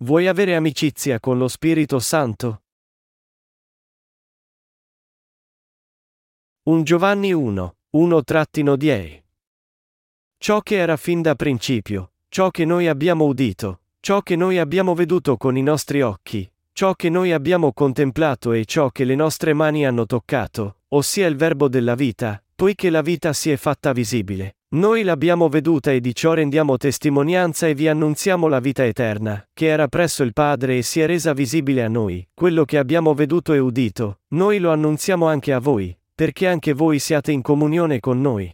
Vuoi avere amicizia con lo Spirito Santo? 1 Giovanni 1, 1-10 Ciò che era fin da principio, ciò che noi abbiamo udito, ciò che noi abbiamo veduto con i nostri occhi, ciò che noi abbiamo contemplato e ciò che le nostre mani hanno toccato, ossia il verbo della vita, poiché la vita si è fatta visibile. Noi l'abbiamo veduta e di ciò rendiamo testimonianza e vi annunziamo la vita eterna, che era presso il Padre e si è resa visibile a noi, quello che abbiamo veduto e udito, noi lo annunziamo anche a voi, perché anche voi siate in comunione con noi.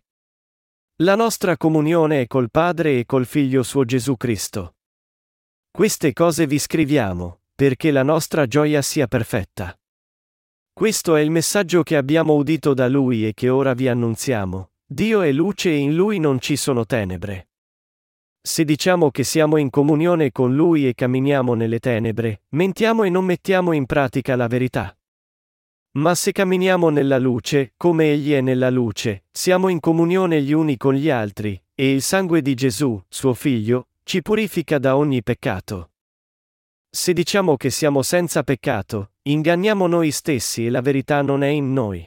La nostra comunione è col Padre e col Figlio suo Gesù Cristo. Queste cose vi scriviamo, perché la nostra gioia sia perfetta. Questo è il messaggio che abbiamo udito da Lui e che ora vi annunziamo. Dio è luce e in Lui non ci sono tenebre. Se diciamo che siamo in comunione con Lui e camminiamo nelle tenebre, mentiamo e non mettiamo in pratica la verità. Ma se camminiamo nella luce, come Egli è nella luce, siamo in comunione gli uni con gli altri, e il sangue di Gesù, suo Figlio, ci purifica da ogni peccato. Se diciamo che siamo senza peccato, inganniamo noi stessi e la verità non è in noi.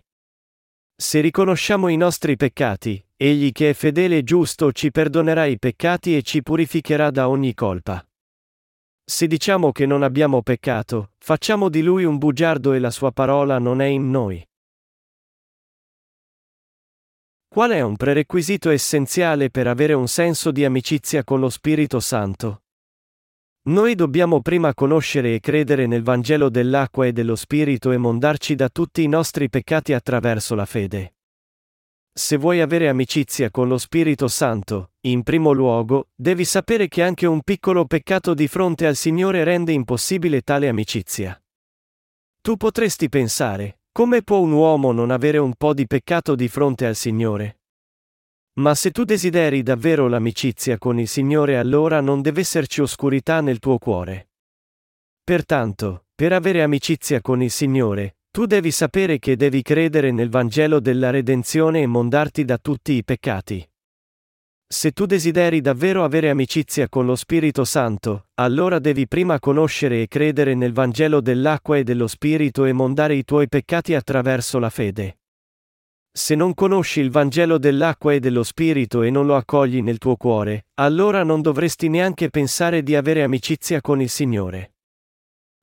Se riconosciamo i nostri peccati, Egli che è fedele e giusto ci perdonerà i peccati e ci purificherà da ogni colpa. Se diciamo che non abbiamo peccato, facciamo di lui un bugiardo e la sua parola non è in noi. Qual è un prerequisito essenziale per avere un senso di amicizia con lo Spirito Santo? Noi dobbiamo prima conoscere e credere nel Vangelo dell'acqua e dello Spirito e mondarci da tutti i nostri peccati attraverso la fede. Se vuoi avere amicizia con lo Spirito Santo, in primo luogo, devi sapere che anche un piccolo peccato di fronte al Signore rende impossibile tale amicizia. Tu potresti pensare, come può un uomo non avere un po' di peccato di fronte al Signore? Ma se tu desideri davvero l'amicizia con il Signore allora non deve esserci oscurità nel tuo cuore. Pertanto, per avere amicizia con il Signore, tu devi sapere che devi credere nel Vangelo della redenzione e mondarti da tutti i peccati. Se tu desideri davvero avere amicizia con lo Spirito Santo, allora devi prima conoscere e credere nel Vangelo dell'acqua e dello Spirito e mondare i tuoi peccati attraverso la fede. Se non conosci il Vangelo dell'acqua e dello Spirito e non lo accogli nel tuo cuore, allora non dovresti neanche pensare di avere amicizia con il Signore.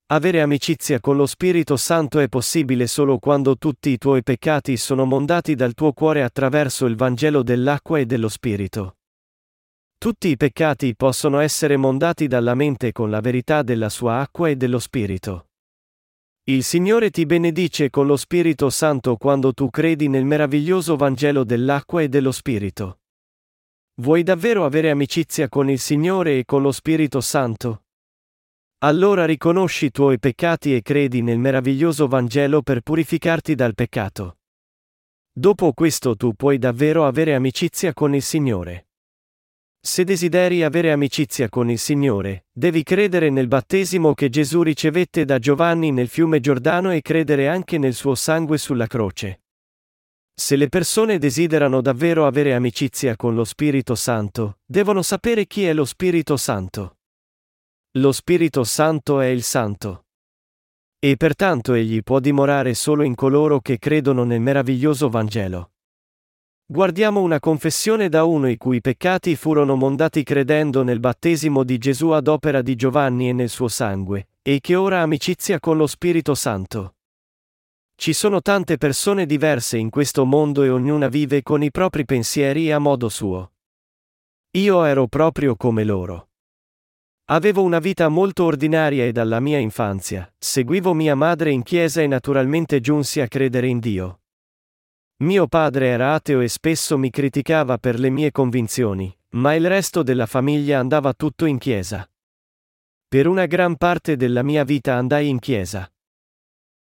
Avere amicizia con lo Spirito Santo è possibile solo quando tutti i tuoi peccati sono mondati dal tuo cuore attraverso il Vangelo dell'acqua e dello Spirito. Tutti i peccati possono essere mondati dalla mente con la verità della sua acqua e dello Spirito. Il Signore ti benedice con lo Spirito Santo quando tu credi nel meraviglioso Vangelo dell'acqua e dello Spirito. Vuoi davvero avere amicizia con il Signore e con lo Spirito Santo? Allora riconosci i tuoi peccati e credi nel meraviglioso Vangelo per purificarti dal peccato. Dopo questo tu puoi davvero avere amicizia con il Signore. Se desideri avere amicizia con il Signore, devi credere nel battesimo che Gesù ricevette da Giovanni nel fiume Giordano e credere anche nel suo sangue sulla croce. Se le persone desiderano davvero avere amicizia con lo Spirito Santo, devono sapere chi è lo Spirito Santo. Lo Spirito Santo è il Santo. E pertanto egli può dimorare solo in coloro che credono nel meraviglioso Vangelo. Guardiamo una confessione da uno i cui peccati furono mondati credendo nel battesimo di Gesù ad opera di Giovanni e nel suo sangue, e che ora ha amicizia con lo Spirito Santo. Ci sono tante persone diverse in questo mondo e ognuna vive con i propri pensieri a modo suo. Io ero proprio come loro. Avevo una vita molto ordinaria e dalla mia infanzia, seguivo mia madre in chiesa e naturalmente giunsi a credere in Dio. Mio padre era ateo e spesso mi criticava per le mie convinzioni, ma il resto della famiglia andava tutto in chiesa. Per una gran parte della mia vita andai in chiesa.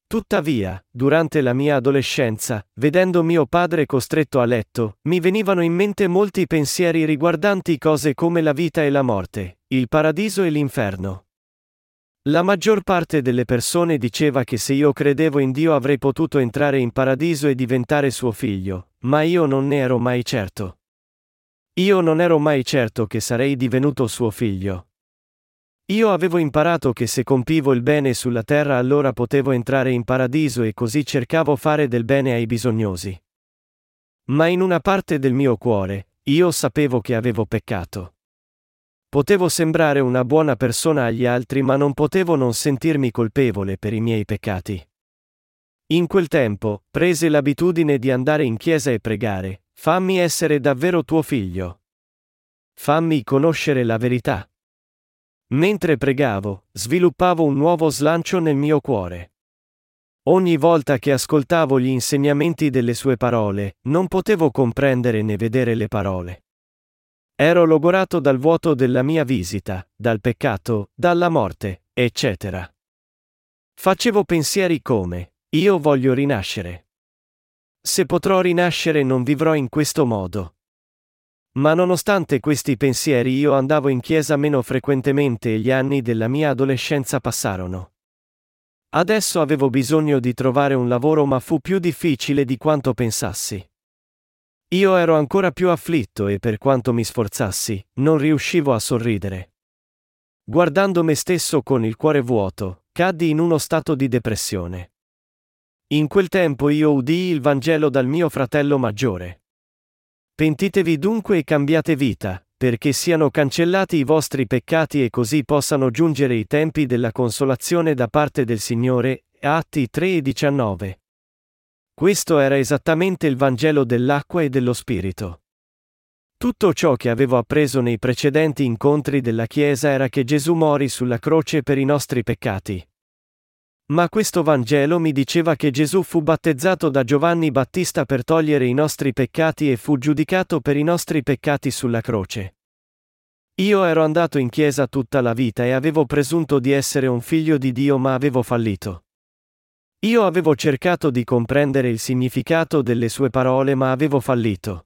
Tuttavia, durante la mia adolescenza, vedendo mio padre costretto a letto, mi venivano in mente molti pensieri riguardanti cose come la vita e la morte, il paradiso e l'inferno. La maggior parte delle persone diceva che se io credevo in Dio avrei potuto entrare in paradiso e diventare suo figlio, ma io non ne ero mai certo. Io non ero mai certo che sarei divenuto suo figlio. Io avevo imparato che se compivo il bene sulla terra allora potevo entrare in paradiso e così cercavo fare del bene ai bisognosi. Ma in una parte del mio cuore, io sapevo che avevo peccato. Potevo sembrare una buona persona agli altri ma non potevo non sentirmi colpevole per i miei peccati. In quel tempo, prese l'abitudine di andare in chiesa e pregare, fammi essere davvero tuo figlio. Fammi conoscere la verità. Mentre pregavo, sviluppavo un nuovo slancio nel mio cuore. Ogni volta che ascoltavo gli insegnamenti delle sue parole, non potevo comprendere né vedere le parole. Ero logorato dal vuoto della mia visita, dal peccato, dalla morte, eccetera. Facevo pensieri come, io voglio rinascere. Se potrò rinascere non vivrò in questo modo. Ma nonostante questi pensieri io andavo in chiesa meno frequentemente e gli anni della mia adolescenza passarono. Adesso avevo bisogno di trovare un lavoro ma fu più difficile di quanto pensassi. Io ero ancora più afflitto e per quanto mi sforzassi, non riuscivo a sorridere. Guardando me stesso con il cuore vuoto, caddi in uno stato di depressione. In quel tempo io udii il Vangelo dal mio fratello maggiore. Pentitevi dunque e cambiate vita, perché siano cancellati i vostri peccati e così possano giungere i tempi della consolazione da parte del Signore. Atti 3 e 19. Questo era esattamente il Vangelo dell'acqua e dello Spirito. Tutto ciò che avevo appreso nei precedenti incontri della Chiesa era che Gesù morì sulla croce per i nostri peccati. Ma questo Vangelo mi diceva che Gesù fu battezzato da Giovanni Battista per togliere i nostri peccati e fu giudicato per i nostri peccati sulla croce. Io ero andato in chiesa tutta la vita e avevo presunto di essere un figlio di Dio ma avevo fallito. Io avevo cercato di comprendere il significato delle sue parole ma avevo fallito.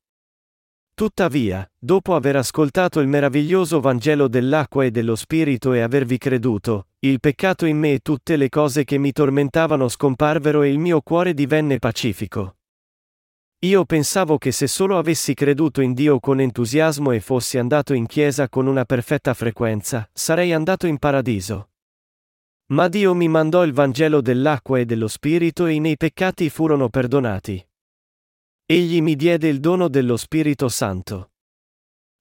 Tuttavia, dopo aver ascoltato il meraviglioso Vangelo dell'acqua e dello Spirito e avervi creduto, il peccato in me e tutte le cose che mi tormentavano scomparvero e il mio cuore divenne pacifico. Io pensavo che se solo avessi creduto in Dio con entusiasmo e fossi andato in chiesa con una perfetta frequenza, sarei andato in paradiso. Ma Dio mi mandò il Vangelo dell'acqua e dello Spirito e i miei peccati furono perdonati. Egli mi diede il dono dello Spirito Santo.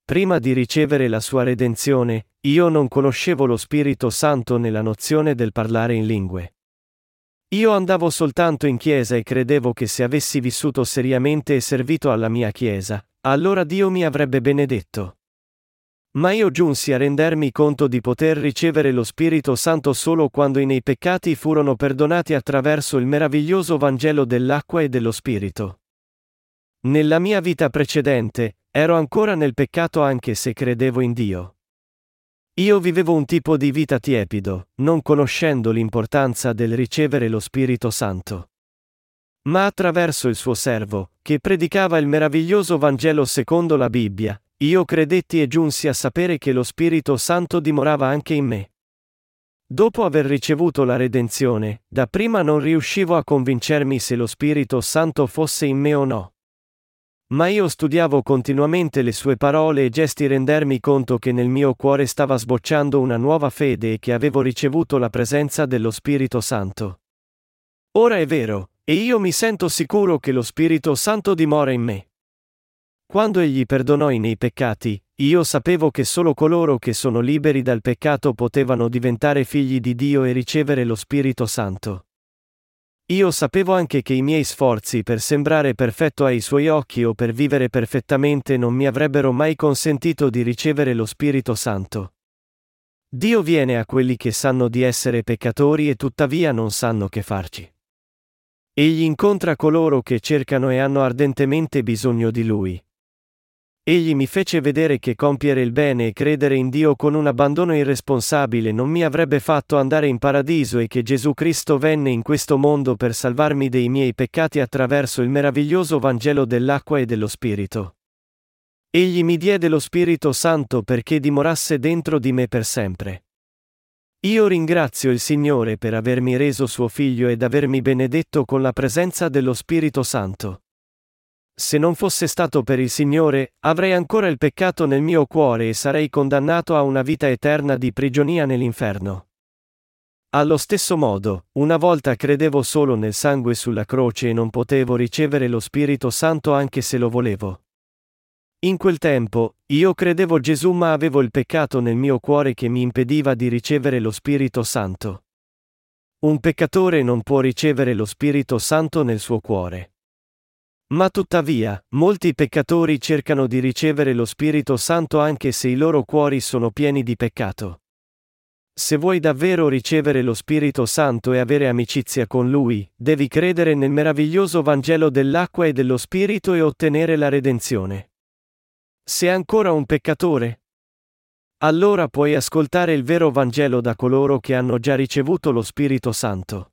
Prima di ricevere la sua redenzione, io non conoscevo lo Spirito Santo nella nozione del parlare in lingue. Io andavo soltanto in chiesa e credevo che se avessi vissuto seriamente e servito alla mia chiesa, allora Dio mi avrebbe benedetto. Ma io giunsi a rendermi conto di poter ricevere lo Spirito Santo solo quando i miei peccati furono perdonati attraverso il meraviglioso Vangelo dell'acqua e dello Spirito. Nella mia vita precedente, ero ancora nel peccato anche se credevo in Dio. Io vivevo un tipo di vita tiepido, non conoscendo l'importanza del ricevere lo Spirito Santo. Ma attraverso il suo servo, che predicava il meraviglioso Vangelo secondo la Bibbia, io credetti e giunsi a sapere che lo Spirito Santo dimorava anche in me. Dopo aver ricevuto la redenzione, dapprima non riuscivo a convincermi se lo Spirito Santo fosse in me o no. Ma io studiavo continuamente le sue parole e gesti rendermi conto che nel mio cuore stava sbocciando una nuova fede e che avevo ricevuto la presenza dello Spirito Santo. Ora è vero, e io mi sento sicuro che lo Spirito Santo dimora in me. Quando egli perdonò i miei peccati, io sapevo che solo coloro che sono liberi dal peccato potevano diventare figli di Dio e ricevere lo Spirito Santo. Io sapevo anche che i miei sforzi per sembrare perfetto ai suoi occhi o per vivere perfettamente non mi avrebbero mai consentito di ricevere lo Spirito Santo. Dio viene a quelli che sanno di essere peccatori e tuttavia non sanno che farci. Egli incontra coloro che cercano e hanno ardentemente bisogno di Lui. Egli mi fece vedere che compiere il bene e credere in Dio con un abbandono irresponsabile non mi avrebbe fatto andare in paradiso e che Gesù Cristo venne in questo mondo per salvarmi dei miei peccati attraverso il meraviglioso Vangelo dell'acqua e dello Spirito. Egli mi diede lo Spirito Santo perché dimorasse dentro di me per sempre. Io ringrazio il Signore per avermi reso suo figlio ed avermi benedetto con la presenza dello Spirito Santo. Se non fosse stato per il Signore, avrei ancora il peccato nel mio cuore e sarei condannato a una vita eterna di prigionia nell'inferno. Allo stesso modo, una volta credevo solo nel sangue sulla croce e non potevo ricevere lo Spirito Santo anche se lo volevo. In quel tempo, io credevo Gesù ma avevo il peccato nel mio cuore che mi impediva di ricevere lo Spirito Santo. Un peccatore non può ricevere lo Spirito Santo nel suo cuore. Ma tuttavia, molti peccatori cercano di ricevere lo Spirito Santo anche se i loro cuori sono pieni di peccato. Se vuoi davvero ricevere lo Spirito Santo e avere amicizia con Lui, devi credere nel meraviglioso Vangelo dell'acqua e dello Spirito e ottenere la redenzione. Sei ancora un peccatore? Allora puoi ascoltare il vero Vangelo da coloro che hanno già ricevuto lo Spirito Santo.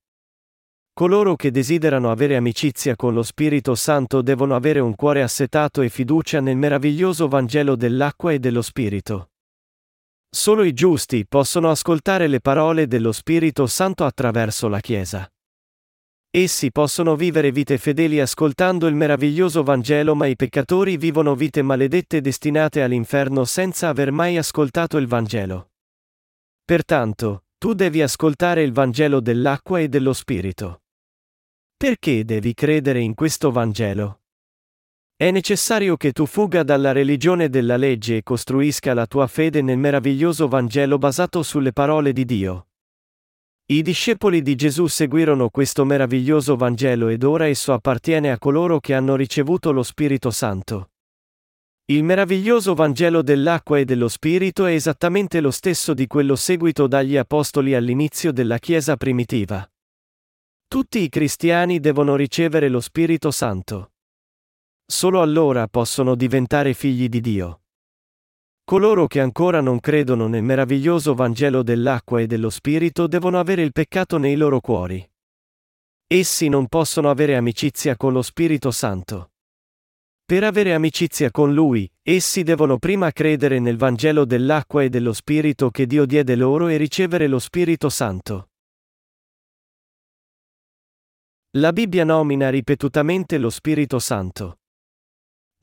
Coloro che desiderano avere amicizia con lo Spirito Santo devono avere un cuore assetato e fiducia nel meraviglioso Vangelo dell'acqua e dello Spirito. Solo i giusti possono ascoltare le parole dello Spirito Santo attraverso la Chiesa. Essi possono vivere vite fedeli ascoltando il meraviglioso Vangelo, ma i peccatori vivono vite maledette destinate all'inferno senza aver mai ascoltato il Vangelo. Pertanto, tu devi ascoltare il Vangelo dell'acqua e dello Spirito. Perché devi credere in questo Vangelo? È necessario che tu fuga dalla religione della legge e costruisca la tua fede nel meraviglioso Vangelo basato sulle parole di Dio. I discepoli di Gesù seguirono questo meraviglioso Vangelo ed ora esso appartiene a coloro che hanno ricevuto lo Spirito Santo. Il meraviglioso Vangelo dell'acqua e dello Spirito è esattamente lo stesso di quello seguito dagli Apostoli all'inizio della Chiesa primitiva. Tutti i cristiani devono ricevere lo Spirito Santo. Solo allora possono diventare figli di Dio. Coloro che ancora non credono nel meraviglioso Vangelo dell'acqua e dello Spirito devono avere il peccato nei loro cuori. Essi non possono avere amicizia con lo Spirito Santo. Per avere amicizia con Lui, essi devono prima credere nel Vangelo dell'acqua e dello Spirito che Dio diede loro e ricevere lo Spirito Santo. La Bibbia nomina ripetutamente lo Spirito Santo.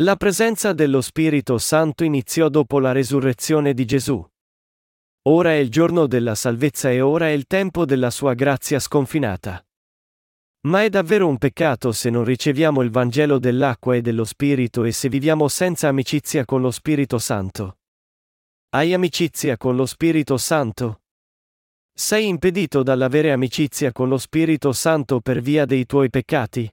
La presenza dello Spirito Santo iniziò dopo la resurrezione di Gesù. Ora è il giorno della salvezza e ora è il tempo della sua grazia sconfinata. Ma è davvero un peccato se non riceviamo il Vangelo dell'acqua e dello Spirito e se viviamo senza amicizia con lo Spirito Santo. Hai amicizia con lo Spirito Santo? Sei impedito dall'avere amicizia con lo Spirito Santo per via dei tuoi peccati?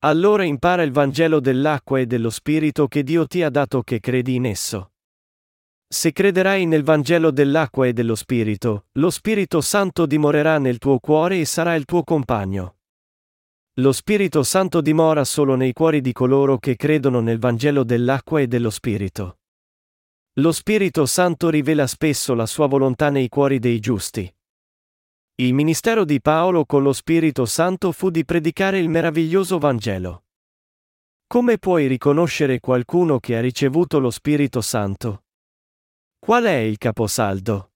Allora impara il Vangelo dell'acqua e dello Spirito che Dio ti ha dato che credi in esso. Se crederai nel Vangelo dell'acqua e dello Spirito, lo Spirito Santo dimorerà nel tuo cuore e sarà il tuo compagno. Lo Spirito Santo dimora solo nei cuori di coloro che credono nel Vangelo dell'acqua e dello Spirito. Lo Spirito Santo rivela spesso la sua volontà nei cuori dei giusti. Il ministero di Paolo con lo Spirito Santo fu di predicare il meraviglioso Vangelo. Come puoi riconoscere qualcuno che ha ricevuto lo Spirito Santo? Qual è il caposaldo?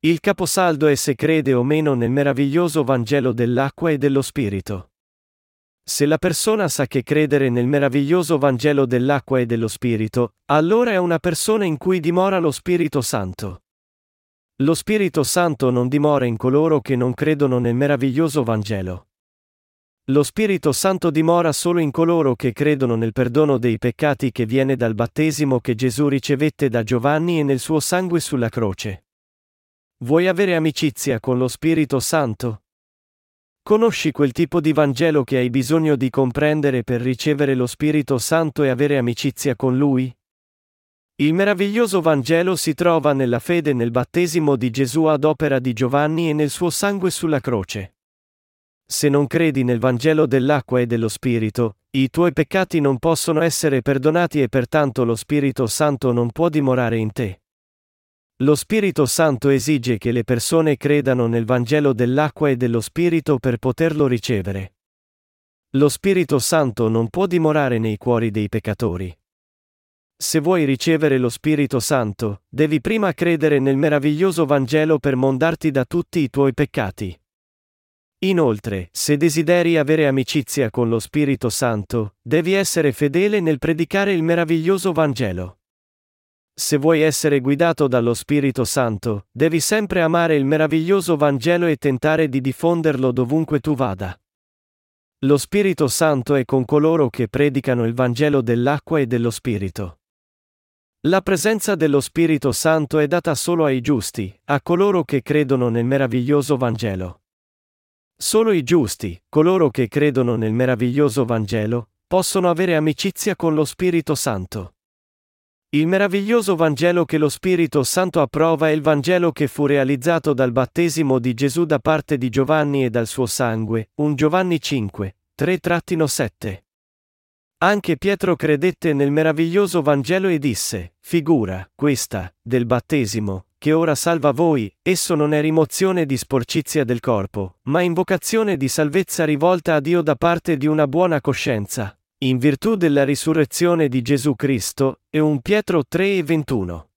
Il caposaldo è se crede o meno nel meraviglioso Vangelo dell'acqua e dello Spirito. Se la persona sa che credere nel meraviglioso Vangelo dell'acqua e dello Spirito, allora è una persona in cui dimora lo Spirito Santo. Lo Spirito Santo non dimora in coloro che non credono nel meraviglioso Vangelo. Lo Spirito Santo dimora solo in coloro che credono nel perdono dei peccati che viene dal battesimo che Gesù ricevette da Giovanni e nel suo sangue sulla croce. Vuoi avere amicizia con lo Spirito Santo? Conosci quel tipo di Vangelo che hai bisogno di comprendere per ricevere lo Spirito Santo e avere amicizia con Lui? Il meraviglioso Vangelo si trova nella fede nel battesimo di Gesù ad opera di Giovanni e nel suo sangue sulla croce. Se non credi nel Vangelo dell'acqua e dello Spirito, i tuoi peccati non possono essere perdonati e pertanto lo Spirito Santo non può dimorare in te. Lo Spirito Santo esige che le persone credano nel Vangelo dell'acqua e dello Spirito per poterlo ricevere. Lo Spirito Santo non può dimorare nei cuori dei peccatori. Se vuoi ricevere lo Spirito Santo, devi prima credere nel meraviglioso Vangelo per mondarti da tutti i tuoi peccati. Inoltre, se desideri avere amicizia con lo Spirito Santo, devi essere fedele nel predicare il meraviglioso Vangelo. Se vuoi essere guidato dallo Spirito Santo, devi sempre amare il meraviglioso Vangelo e tentare di diffonderlo dovunque tu vada. Lo Spirito Santo è con coloro che predicano il Vangelo dell'acqua e dello Spirito. La presenza dello Spirito Santo è data solo ai giusti, a coloro che credono nel meraviglioso Vangelo. Solo i giusti, coloro che credono nel meraviglioso Vangelo, possono avere amicizia con lo Spirito Santo. Il meraviglioso Vangelo che lo Spirito Santo approva è il Vangelo che fu realizzato dal battesimo di Gesù da parte di Giovanni e dal suo sangue, 1 Giovanni 5, 3-7. Anche Pietro credette nel meraviglioso Vangelo e disse, figura, questa, del battesimo, che ora salva voi, esso non è rimozione di sporcizia del corpo, ma invocazione di salvezza rivolta a Dio da parte di una buona coscienza, in virtù della risurrezione di Gesù Cristo, e 1 Pietro 3 e 21.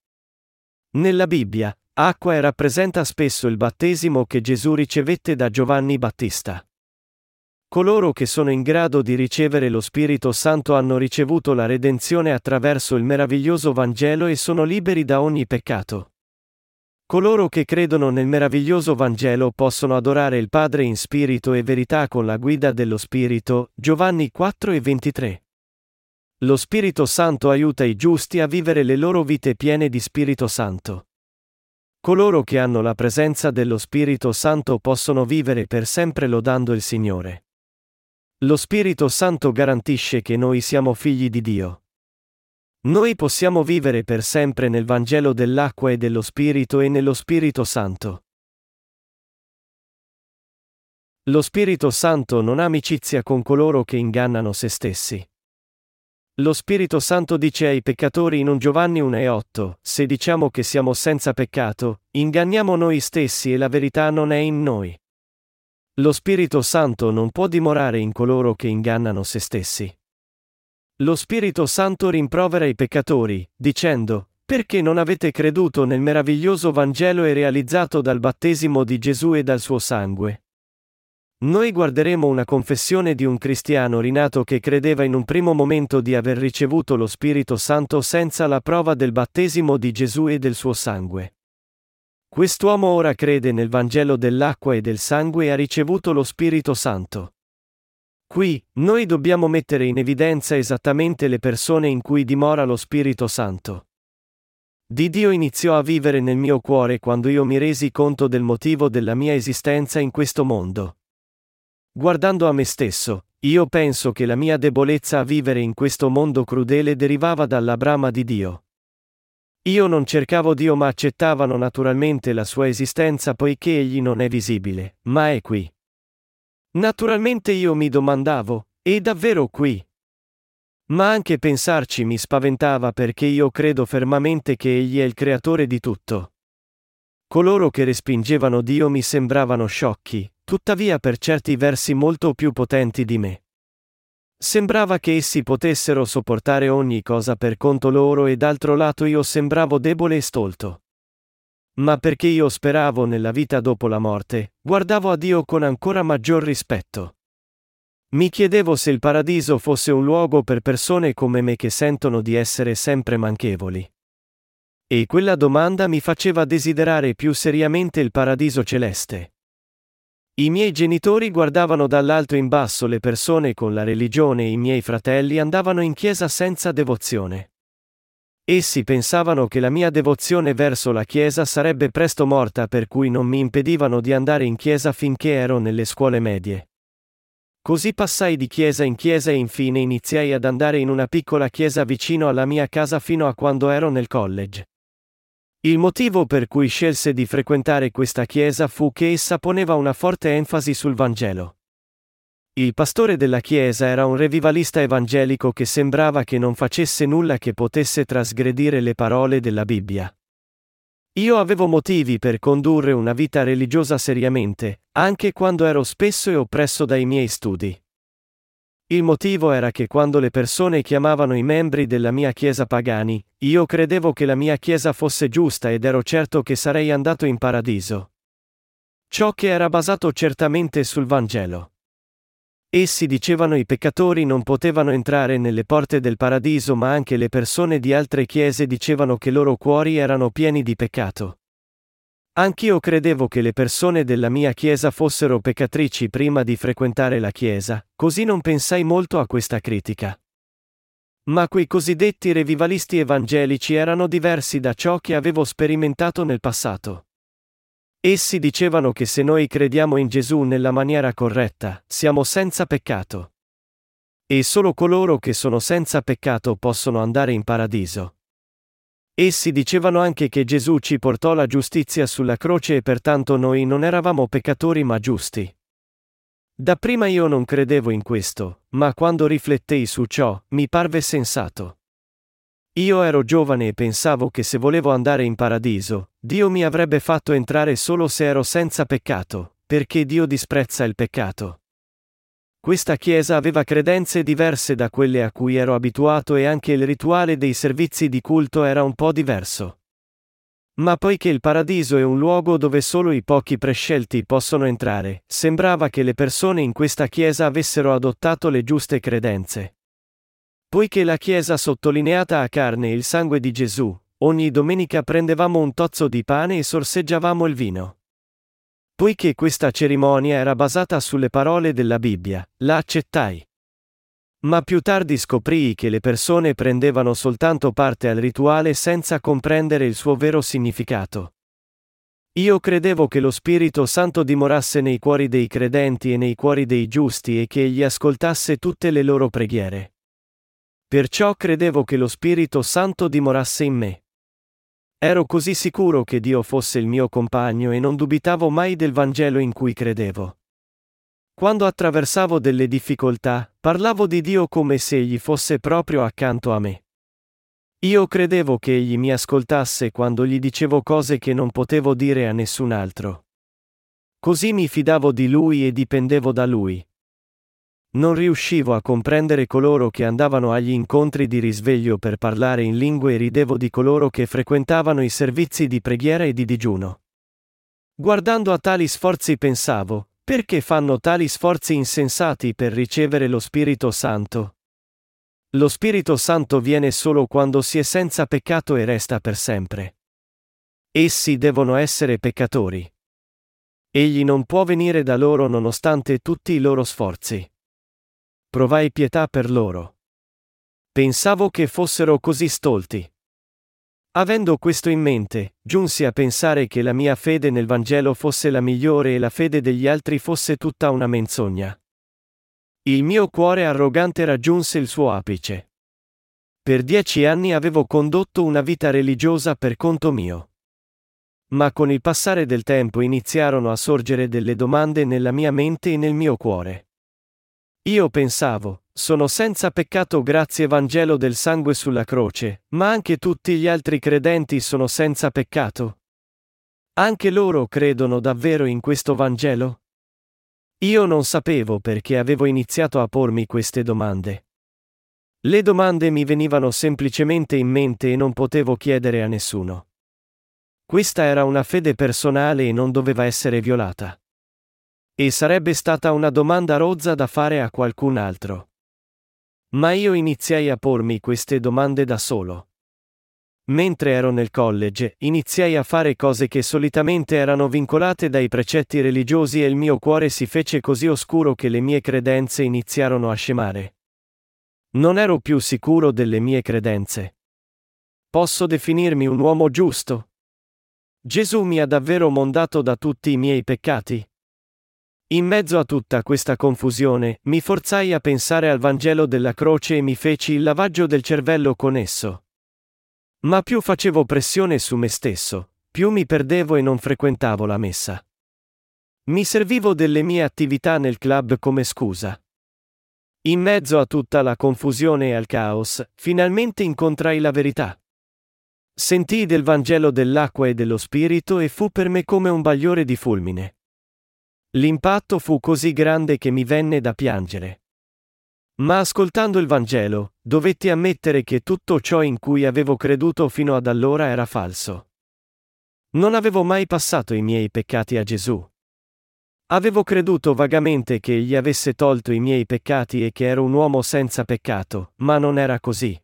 Nella Bibbia, acqua rappresenta spesso il battesimo che Gesù ricevette da Giovanni Battista. Coloro che sono in grado di ricevere lo Spirito Santo hanno ricevuto la redenzione attraverso il meraviglioso Vangelo e sono liberi da ogni peccato. Coloro che credono nel meraviglioso Vangelo possono adorare il Padre in spirito e verità con la guida dello Spirito, Giovanni 4 e 23. Lo Spirito Santo aiuta i giusti a vivere le loro vite piene di Spirito Santo. Coloro che hanno la presenza dello Spirito Santo possono vivere per sempre lodando il Signore. Lo Spirito Santo garantisce che noi siamo figli di Dio. Noi possiamo vivere per sempre nel Vangelo dell'acqua e dello Spirito e nello Spirito Santo. Lo Spirito Santo non ha amicizia con coloro che ingannano se stessi. Lo Spirito Santo dice ai peccatori in un Giovanni 1 e 8, se diciamo che siamo senza peccato, inganniamo noi stessi e la verità non è in noi. Lo Spirito Santo non può dimorare in coloro che ingannano se stessi. Lo Spirito Santo rimprovera i peccatori, dicendo, perché non avete creduto nel meraviglioso Vangelo e realizzato dal battesimo di Gesù e dal suo sangue? Noi guarderemo una confessione di un cristiano rinato che credeva in un primo momento di aver ricevuto lo Spirito Santo senza la prova del battesimo di Gesù e del suo sangue. Quest'uomo ora crede nel Vangelo dell'acqua e del sangue e ha ricevuto lo Spirito Santo. Qui, noi dobbiamo mettere in evidenza esattamente le persone in cui dimora lo Spirito Santo. Di Dio iniziò a vivere nel mio cuore quando io mi resi conto del motivo della mia esistenza in questo mondo. Guardando a me stesso, io penso che la mia debolezza a vivere in questo mondo crudele derivava dalla brama di Dio. Io non cercavo Dio ma accettavano naturalmente la sua esistenza poiché egli non è visibile, ma è qui. Naturalmente io mi domandavo, è davvero qui? Ma anche pensarci mi spaventava perché io credo fermamente che Egli è il creatore di tutto. Coloro che respingevano Dio mi sembravano sciocchi, tuttavia per certi versi molto più potenti di me. Sembrava che essi potessero sopportare ogni cosa per conto loro e d'altro lato io sembravo debole e stolto. Ma perché io speravo nella vita dopo la morte, guardavo a Dio con ancora maggior rispetto. Mi chiedevo se il paradiso fosse un luogo per persone come me che sentono di essere sempre manchevoli. E quella domanda mi faceva desiderare più seriamente il paradiso celeste. I miei genitori guardavano dall'alto in basso le persone con la religione e i miei fratelli andavano in chiesa senza devozione. Essi pensavano che la mia devozione verso la Chiesa sarebbe presto morta per cui non mi impedivano di andare in chiesa finché ero nelle scuole medie. Così passai di chiesa in chiesa e infine iniziai ad andare in una piccola chiesa vicino alla mia casa fino a quando ero nel college. Il motivo per cui scelse di frequentare questa chiesa fu che essa poneva una forte enfasi sul Vangelo. Il pastore della chiesa era un revivalista evangelico che sembrava che non facesse nulla che potesse trasgredire le parole della Bibbia. Io avevo motivi per condurre una vita religiosa seriamente, anche quando ero spesso e oppresso dai miei studi. Il motivo era che quando le persone chiamavano i membri della mia chiesa pagani, io credevo che la mia chiesa fosse giusta ed ero certo che sarei andato in paradiso. Ciò che era basato certamente sul Vangelo. Essi dicevano i peccatori non potevano entrare nelle porte del paradiso ma anche le persone di altre chiese dicevano che loro cuori erano pieni di peccato. Anch'io credevo che le persone della mia chiesa fossero peccatrici prima di frequentare la chiesa, così non pensai molto a questa critica. Ma quei cosiddetti revivalisti evangelici erano diversi da ciò che avevo sperimentato nel passato. Essi dicevano che se noi crediamo in Gesù nella maniera corretta, siamo senza peccato. E solo coloro che sono senza peccato possono andare in paradiso. Essi dicevano anche che Gesù ci portò la giustizia sulla croce e pertanto noi non eravamo peccatori ma giusti. Dapprima io non credevo in questo, ma quando riflettei su ciò, mi parve sensato. Io ero giovane e pensavo che se volevo andare in paradiso, Dio mi avrebbe fatto entrare solo se ero senza peccato, perché Dio disprezza il peccato. Questa chiesa aveva credenze diverse da quelle a cui ero abituato e anche il rituale dei servizi di culto era un po' diverso. Ma poiché il paradiso è un luogo dove solo i pochi prescelti possono entrare, sembrava che le persone in questa chiesa avessero adottato le giuste credenze. Poiché la Chiesa sottolineata a carne il sangue di Gesù, ogni domenica prendevamo un tozzo di pane e sorseggiavamo il vino. Poiché questa cerimonia era basata sulle parole della Bibbia, la accettai. Ma più tardi scoprii che le persone prendevano soltanto parte al rituale senza comprendere il suo vero significato. Io credevo che lo Spirito Santo dimorasse nei cuori dei credenti e nei cuori dei giusti e che egli ascoltasse tutte le loro preghiere. Perciò credevo che lo Spirito Santo dimorasse in me. Ero così sicuro che Dio fosse il mio compagno e non dubitavo mai del Vangelo in cui credevo. Quando attraversavo delle difficoltà, parlavo di Dio come se egli fosse proprio accanto a me. Io credevo che egli mi ascoltasse quando gli dicevo cose che non potevo dire a nessun altro. Così mi fidavo di lui e dipendevo da lui. Non riuscivo a comprendere coloro che andavano agli incontri di risveglio per parlare in lingue e ridevo di coloro che frequentavano i servizi di preghiera e di digiuno. Guardando a tali sforzi pensavo, perché fanno tali sforzi insensati per ricevere lo Spirito Santo? Lo Spirito Santo viene solo quando si è senza peccato e resta per sempre. Essi devono essere peccatori. Egli non può venire da loro nonostante tutti i loro sforzi provai pietà per loro. Pensavo che fossero così stolti. Avendo questo in mente, giunsi a pensare che la mia fede nel Vangelo fosse la migliore e la fede degli altri fosse tutta una menzogna. Il mio cuore arrogante raggiunse il suo apice. Per dieci anni avevo condotto una vita religiosa per conto mio. Ma con il passare del tempo iniziarono a sorgere delle domande nella mia mente e nel mio cuore. Io pensavo, sono senza peccato grazie Vangelo del sangue sulla croce, ma anche tutti gli altri credenti sono senza peccato? Anche loro credono davvero in questo Vangelo? Io non sapevo perché avevo iniziato a pormi queste domande. Le domande mi venivano semplicemente in mente e non potevo chiedere a nessuno. Questa era una fede personale e non doveva essere violata. E sarebbe stata una domanda rozza da fare a qualcun altro. Ma io iniziai a pormi queste domande da solo. Mentre ero nel college, iniziai a fare cose che solitamente erano vincolate dai precetti religiosi e il mio cuore si fece così oscuro che le mie credenze iniziarono a scemare. Non ero più sicuro delle mie credenze. Posso definirmi un uomo giusto? Gesù mi ha davvero mondato da tutti i miei peccati? In mezzo a tutta questa confusione, mi forzai a pensare al Vangelo della croce e mi feci il lavaggio del cervello con esso. Ma più facevo pressione su me stesso, più mi perdevo e non frequentavo la messa. Mi servivo delle mie attività nel club come scusa. In mezzo a tutta la confusione e al caos, finalmente incontrai la verità. Sentii del Vangelo dell'acqua e dello Spirito e fu per me come un bagliore di fulmine. L'impatto fu così grande che mi venne da piangere. Ma ascoltando il Vangelo, dovetti ammettere che tutto ciò in cui avevo creduto fino ad allora era falso. Non avevo mai passato i miei peccati a Gesù. Avevo creduto vagamente che egli avesse tolto i miei peccati e che ero un uomo senza peccato, ma non era così.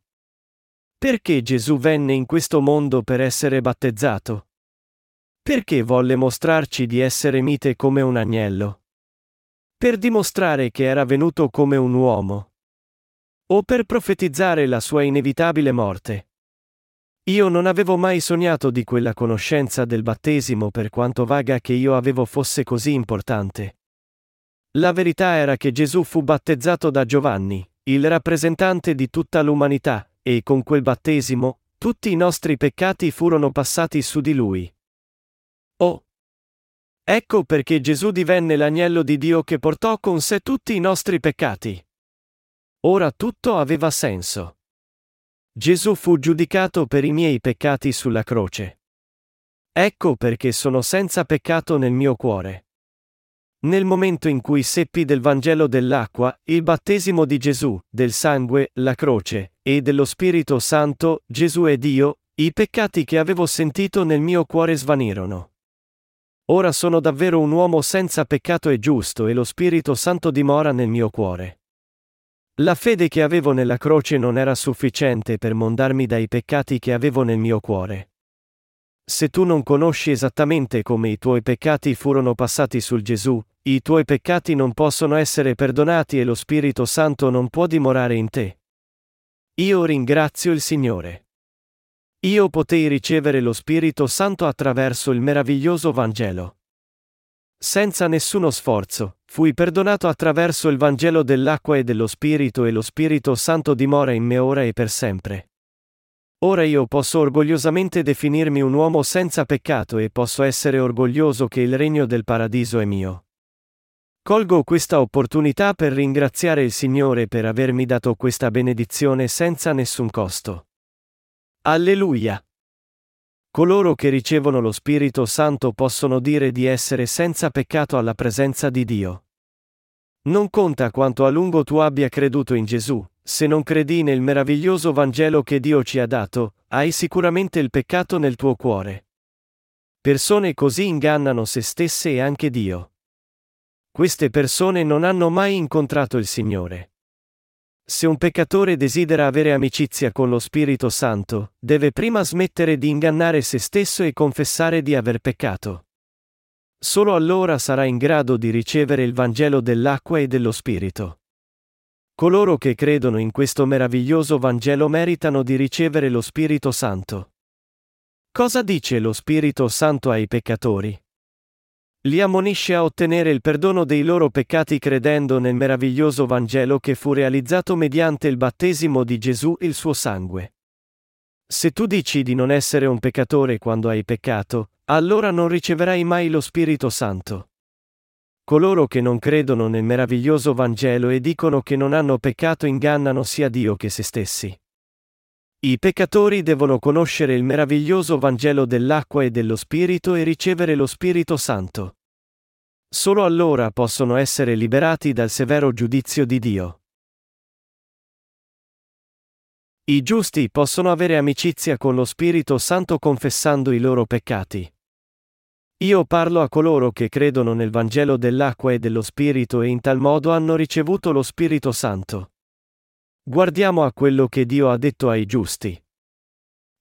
Perché Gesù venne in questo mondo per essere battezzato? Perché volle mostrarci di essere mite come un agnello? Per dimostrare che era venuto come un uomo? O per profetizzare la sua inevitabile morte? Io non avevo mai sognato di quella conoscenza del battesimo per quanto vaga che io avevo fosse così importante. La verità era che Gesù fu battezzato da Giovanni, il rappresentante di tutta l'umanità, e con quel battesimo, tutti i nostri peccati furono passati su di lui. Ecco perché Gesù divenne l'agnello di Dio che portò con sé tutti i nostri peccati. Ora tutto aveva senso. Gesù fu giudicato per i miei peccati sulla croce. Ecco perché sono senza peccato nel mio cuore. Nel momento in cui seppi del Vangelo dell'acqua, il battesimo di Gesù, del sangue, la croce, e dello Spirito Santo, Gesù è Dio, i peccati che avevo sentito nel mio cuore svanirono. Ora sono davvero un uomo senza peccato e giusto e lo Spirito Santo dimora nel mio cuore. La fede che avevo nella croce non era sufficiente per mondarmi dai peccati che avevo nel mio cuore. Se tu non conosci esattamente come i tuoi peccati furono passati sul Gesù, i tuoi peccati non possono essere perdonati e lo Spirito Santo non può dimorare in te. Io ringrazio il Signore. Io potei ricevere lo Spirito Santo attraverso il meraviglioso Vangelo. Senza nessuno sforzo, fui perdonato attraverso il Vangelo dell'acqua e dello Spirito e lo Spirito Santo dimora in me ora e per sempre. Ora io posso orgogliosamente definirmi un uomo senza peccato e posso essere orgoglioso che il regno del paradiso è mio. Colgo questa opportunità per ringraziare il Signore per avermi dato questa benedizione senza nessun costo. Alleluia! Coloro che ricevono lo Spirito Santo possono dire di essere senza peccato alla presenza di Dio. Non conta quanto a lungo tu abbia creduto in Gesù, se non credi nel meraviglioso Vangelo che Dio ci ha dato, hai sicuramente il peccato nel tuo cuore. Persone così ingannano se stesse e anche Dio. Queste persone non hanno mai incontrato il Signore. Se un peccatore desidera avere amicizia con lo Spirito Santo, deve prima smettere di ingannare se stesso e confessare di aver peccato. Solo allora sarà in grado di ricevere il Vangelo dell'acqua e dello Spirito. Coloro che credono in questo meraviglioso Vangelo meritano di ricevere lo Spirito Santo. Cosa dice lo Spirito Santo ai peccatori? Li ammonisce a ottenere il perdono dei loro peccati credendo nel meraviglioso Vangelo che fu realizzato mediante il battesimo di Gesù il suo sangue. Se tu dici di non essere un peccatore quando hai peccato, allora non riceverai mai lo Spirito Santo. Coloro che non credono nel meraviglioso Vangelo e dicono che non hanno peccato ingannano sia Dio che se stessi. I peccatori devono conoscere il meraviglioso Vangelo dell'acqua e dello Spirito e ricevere lo Spirito Santo. Solo allora possono essere liberati dal severo giudizio di Dio. I giusti possono avere amicizia con lo Spirito Santo confessando i loro peccati. Io parlo a coloro che credono nel Vangelo dell'acqua e dello Spirito e in tal modo hanno ricevuto lo Spirito Santo. Guardiamo a quello che Dio ha detto ai giusti.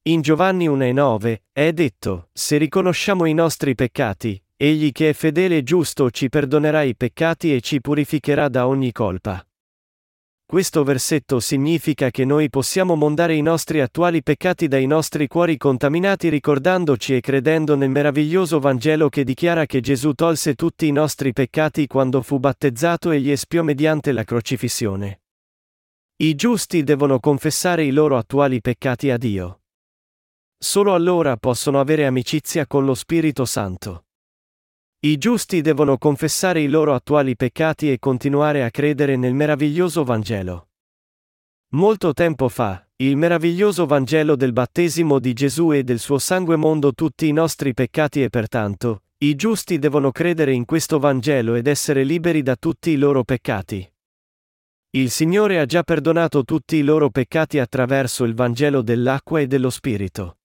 In Giovanni 1,9 è detto: Se riconosciamo i nostri peccati, egli che è fedele e giusto ci perdonerà i peccati e ci purificherà da ogni colpa. Questo versetto significa che noi possiamo mondare i nostri attuali peccati dai nostri cuori contaminati ricordandoci e credendo nel meraviglioso Vangelo che dichiara che Gesù tolse tutti i nostri peccati quando fu battezzato e li espiò mediante la crocifissione. I giusti devono confessare i loro attuali peccati a Dio. Solo allora possono avere amicizia con lo Spirito Santo. I giusti devono confessare i loro attuali peccati e continuare a credere nel meraviglioso Vangelo. Molto tempo fa, il meraviglioso Vangelo del battesimo di Gesù e del suo sangue mondo tutti i nostri peccati e pertanto, i giusti devono credere in questo Vangelo ed essere liberi da tutti i loro peccati. Il Signore ha già perdonato tutti i loro peccati attraverso il Vangelo dell'acqua e dello Spirito.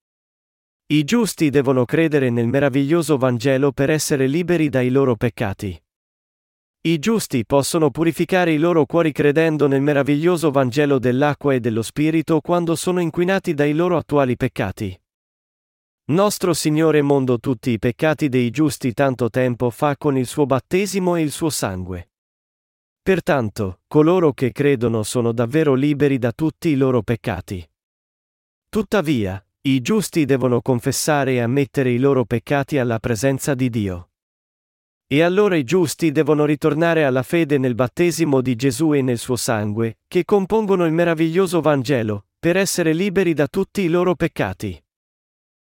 I giusti devono credere nel meraviglioso Vangelo per essere liberi dai loro peccati. I giusti possono purificare i loro cuori credendo nel meraviglioso Vangelo dell'acqua e dello Spirito quando sono inquinati dai loro attuali peccati. Nostro Signore mondò tutti i peccati dei giusti tanto tempo fa con il suo battesimo e il suo sangue. Pertanto, coloro che credono sono davvero liberi da tutti i loro peccati. Tuttavia, i giusti devono confessare e ammettere i loro peccati alla presenza di Dio. E allora i giusti devono ritornare alla fede nel battesimo di Gesù e nel suo sangue, che compongono il meraviglioso Vangelo, per essere liberi da tutti i loro peccati.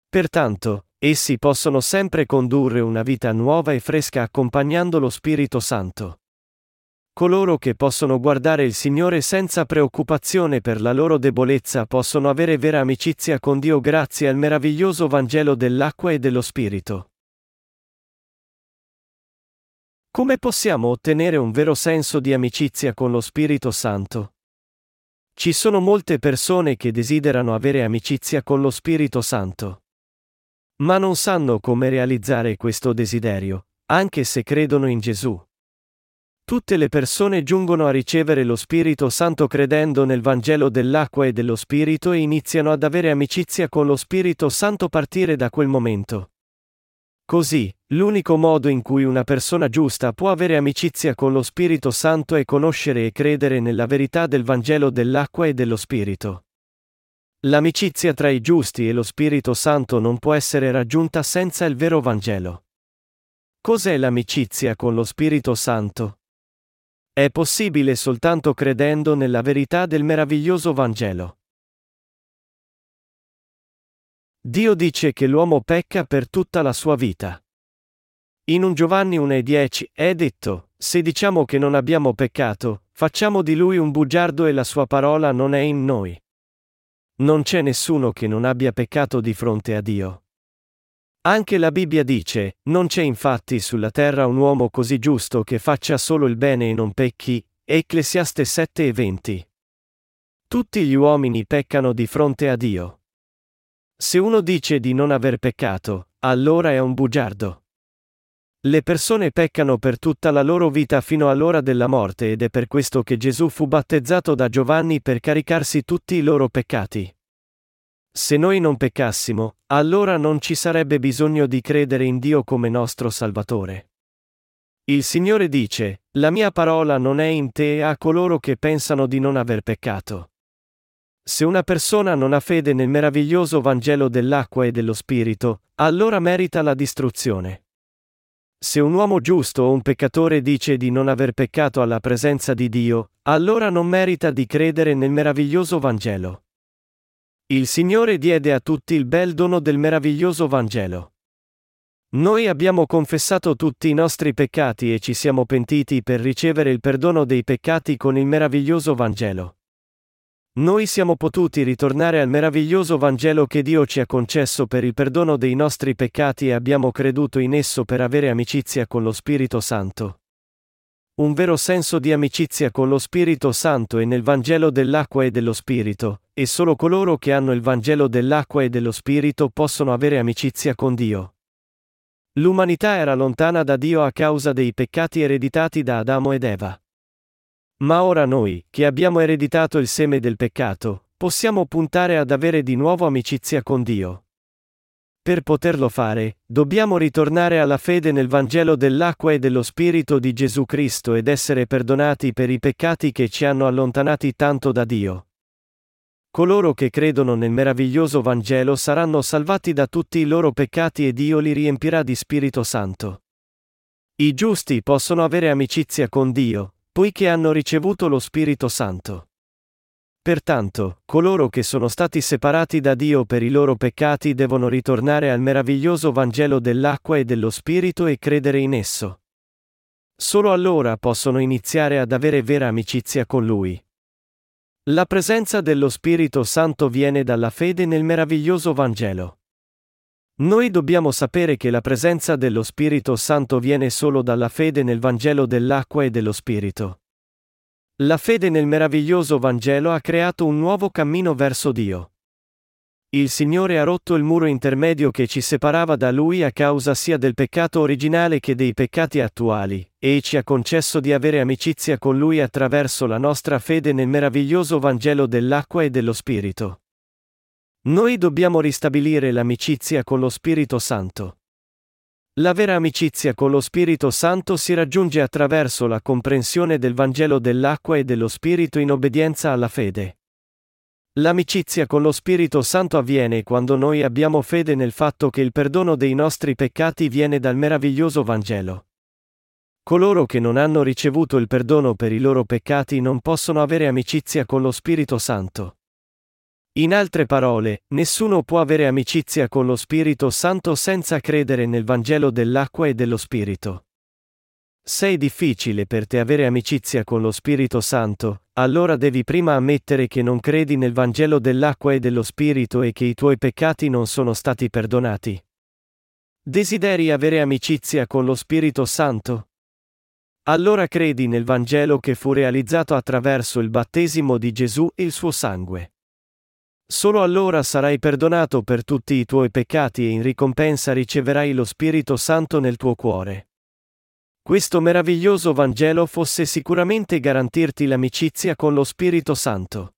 Pertanto, essi possono sempre condurre una vita nuova e fresca accompagnando lo Spirito Santo. Coloro che possono guardare il Signore senza preoccupazione per la loro debolezza possono avere vera amicizia con Dio grazie al meraviglioso Vangelo dell'acqua e dello Spirito. Come possiamo ottenere un vero senso di amicizia con lo Spirito Santo? Ci sono molte persone che desiderano avere amicizia con lo Spirito Santo. Ma non sanno come realizzare questo desiderio, anche se credono in Gesù. Tutte le persone giungono a ricevere lo Spirito Santo credendo nel Vangelo dell'acqua e dello Spirito e iniziano ad avere amicizia con lo Spirito Santo partire da quel momento. Così, l'unico modo in cui una persona giusta può avere amicizia con lo Spirito Santo è conoscere e credere nella verità del Vangelo dell'acqua e dello Spirito. L'amicizia tra i giusti e lo Spirito Santo non può essere raggiunta senza il vero Vangelo. Cos'è l'amicizia con lo Spirito Santo? È possibile soltanto credendo nella verità del meraviglioso Vangelo. Dio dice che l'uomo pecca per tutta la sua vita. In un Giovanni 1,10 è detto, se diciamo che non abbiamo peccato, facciamo di lui un bugiardo e la sua parola non è in noi. Non c'è nessuno che non abbia peccato di fronte a Dio. Anche la Bibbia dice, non c'è infatti sulla terra un uomo così giusto che faccia solo il bene e non pecchi, Ecclesiaste 7 e 20. Tutti gli uomini peccano di fronte a Dio. Se uno dice di non aver peccato, allora è un bugiardo. Le persone peccano per tutta la loro vita fino all'ora della morte ed è per questo che Gesù fu battezzato da Giovanni per caricarsi tutti i loro peccati. Se noi non peccassimo, allora non ci sarebbe bisogno di credere in Dio come nostro Salvatore. Il Signore dice, La mia parola non è in te a coloro che pensano di non aver peccato. Se una persona non ha fede nel meraviglioso Vangelo dell'acqua e dello Spirito, allora merita la distruzione. Se un uomo giusto o un peccatore dice di non aver peccato alla presenza di Dio, allora non merita di credere nel meraviglioso Vangelo. Il Signore diede a tutti il bel dono del meraviglioso Vangelo. Noi abbiamo confessato tutti i nostri peccati e ci siamo pentiti per ricevere il perdono dei peccati con il meraviglioso Vangelo. Noi siamo potuti ritornare al meraviglioso Vangelo che Dio ci ha concesso per il perdono dei nostri peccati e abbiamo creduto in esso per avere amicizia con lo Spirito Santo. Un vero senso di amicizia con lo Spirito Santo è nel Vangelo dell'acqua e dello Spirito, e solo coloro che hanno il Vangelo dell'acqua e dello Spirito possono avere amicizia con Dio. L'umanità era lontana da Dio a causa dei peccati ereditati da Adamo ed Eva. Ma ora noi, che abbiamo ereditato il seme del peccato, possiamo puntare ad avere di nuovo amicizia con Dio. Per poterlo fare, dobbiamo ritornare alla fede nel Vangelo dell'acqua e dello Spirito di Gesù Cristo ed essere perdonati per i peccati che ci hanno allontanati tanto da Dio. Coloro che credono nel meraviglioso Vangelo saranno salvati da tutti i loro peccati e Dio li riempirà di Spirito Santo. I giusti possono avere amicizia con Dio, poiché hanno ricevuto lo Spirito Santo. Pertanto, coloro che sono stati separati da Dio per i loro peccati devono ritornare al meraviglioso Vangelo dell'acqua e dello Spirito e credere in esso. Solo allora possono iniziare ad avere vera amicizia con Lui. La presenza dello Spirito Santo viene dalla fede nel meraviglioso Vangelo. Noi dobbiamo sapere che la presenza dello Spirito Santo viene solo dalla fede nel Vangelo dell'acqua e dello Spirito. La fede nel meraviglioso Vangelo ha creato un nuovo cammino verso Dio. il Signore ha rotto il muro intermedio che ci separava da Lui a causa sia del peccato originale che dei peccati attuali, e ci ha concesso di avere amicizia con Lui attraverso la nostra fede nel meraviglioso Vangelo dell'acqua e dello Spirito. Noi dobbiamo ristabilire l'amicizia con lo Spirito Santo. La vera amicizia con lo Spirito Santo si raggiunge attraverso la comprensione del Vangelo dell'acqua e dello Spirito in obbedienza alla fede. L'amicizia con lo Spirito Santo avviene quando noi abbiamo fede nel fatto che il perdono dei nostri peccati viene dal meraviglioso Vangelo. Coloro che non hanno ricevuto il perdono per i loro peccati non possono avere amicizia con lo Spirito Santo. In altre parole, nessuno può avere amicizia con lo Spirito Santo senza credere nel Vangelo dell'acqua e dello Spirito. Se è difficile per te avere amicizia con lo Spirito Santo, allora devi prima ammettere che non credi nel Vangelo dell'acqua e dello Spirito e che i tuoi peccati non sono stati perdonati. Desideri avere amicizia con lo Spirito Santo? Allora credi nel Vangelo che fu realizzato attraverso il battesimo di Gesù e il suo sangue. Solo allora sarai perdonato per tutti i tuoi peccati e in ricompensa riceverai lo Spirito Santo nel tuo cuore. Questo meraviglioso Vangelo fosse sicuramente garantirti l'amicizia con lo Spirito Santo.